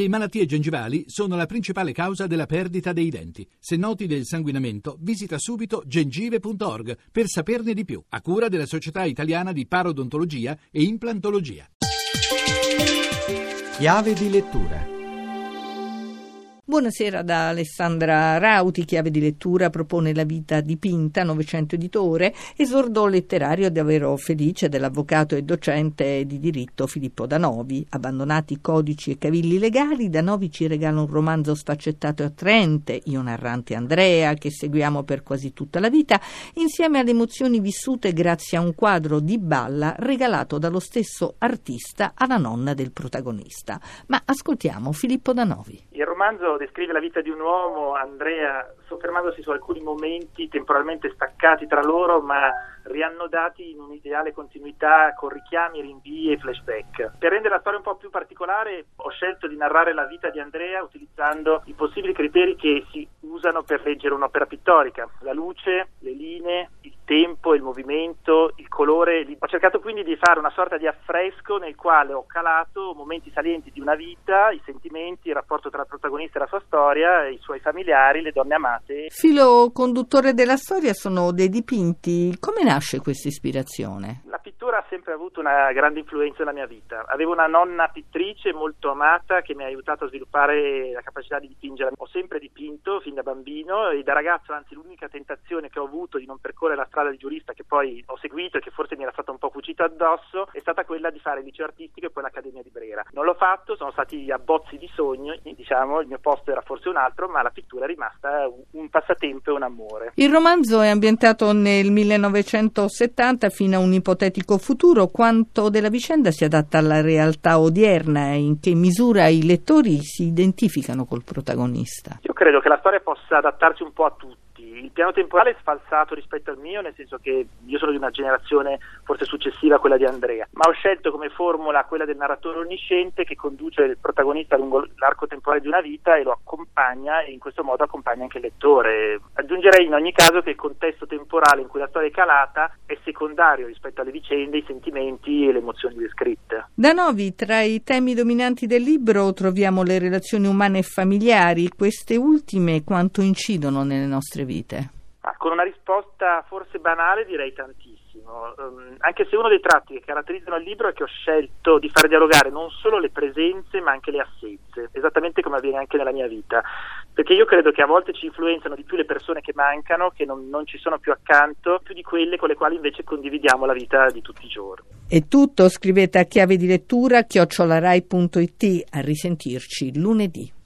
Le malattie gengivali sono la principale causa della perdita dei denti. Se noti del sanguinamento, visita subito gengive.org per saperne di più, a cura della Società Italiana di Parodontologia e Implantologia. Chiave di lettura Buonasera da Alessandra Rauti, chiave di lettura propone La vita dipinta, Novecento editore, esordo letterario davvero felice dell'avvocato e docente di diritto Filippo Danovi. Abbandonati codici e cavilli legali, Danovi ci regala un romanzo sfaccettato e attraente, Io narrante Andrea, che seguiamo per quasi tutta la vita, insieme alle emozioni vissute grazie a un quadro di balla regalato dallo stesso artista alla nonna del protagonista. Ma ascoltiamo Filippo Danovi. Il romanzo descrive la vita di un uomo, Andrea, soffermandosi su alcuni momenti temporalmente staccati tra loro, ma riannodati in un'ideale continuità con richiami, rinvii e flashback. Per rendere la storia un po' più particolare, ho scelto di narrare la vita di Andrea utilizzando i possibili criteri che si usano per leggere un'opera pittorica: la luce, le linee, il tempo, il movimento, il colore. Ho cercato quindi di fare una sorta di affresco nel quale ho calato momenti salienti di una vita, i sentimenti, il rapporto tra il protagonista e la sua storia, i suoi familiari, le donne amate. Filo conduttore della storia sono dei dipinti. Come nasce questa ispirazione? Sempre avuto una grande influenza nella mia vita. Avevo una nonna pittrice molto amata che mi ha aiutato a sviluppare la capacità di dipingere. Ho sempre dipinto fin da bambino e da ragazzo, anzi l'unica tentazione che ho avuto di non percorrere la strada di giurista che poi ho seguito e che forse mi era stata un po' cucita addosso è stata quella di fare il liceo artistico e poi l'Accademia di Brera. Non l'ho fatto, sono stati abbozzi di sogno, diciamo, il mio posto era forse un altro, ma la pittura è rimasta un passatempo e un amore. Il romanzo è ambientato nel 1970 fino a un ipotetico futuro. Quanto della vicenda si adatta alla realtà odierna e in che misura i lettori si identificano col protagonista? Io credo che la storia possa adattarsi un po' a tutti il piano temporale è sfalsato rispetto al mio, nel senso che io sono di una generazione forse successiva a quella di Andrea, ma ho scelto come formula quella del narratore onnisciente che conduce il protagonista lungo l'arco temporale di una vita e lo accompagna e in questo modo accompagna anche il lettore. Aggiungerei in ogni caso che il contesto temporale in cui la storia è calata è secondario rispetto alle vicende, i sentimenti e le emozioni descritte. Da Novi, tra i temi dominanti del libro troviamo le relazioni umane e familiari, queste ultime quanto incidono nelle nostre vite? Ah, con una risposta forse banale direi tantissimo. Um, anche se uno dei tratti che caratterizzano il libro è che ho scelto di far dialogare non solo le presenze ma anche le assenze, esattamente come avviene anche nella mia vita, perché io credo che a volte ci influenzano di più le persone che mancano, che non, non ci sono più accanto, più di quelle con le quali invece condividiamo la vita di tutti i giorni. È tutto, scrivete a chiave di lettura chiocciolarai.it, a risentirci lunedì.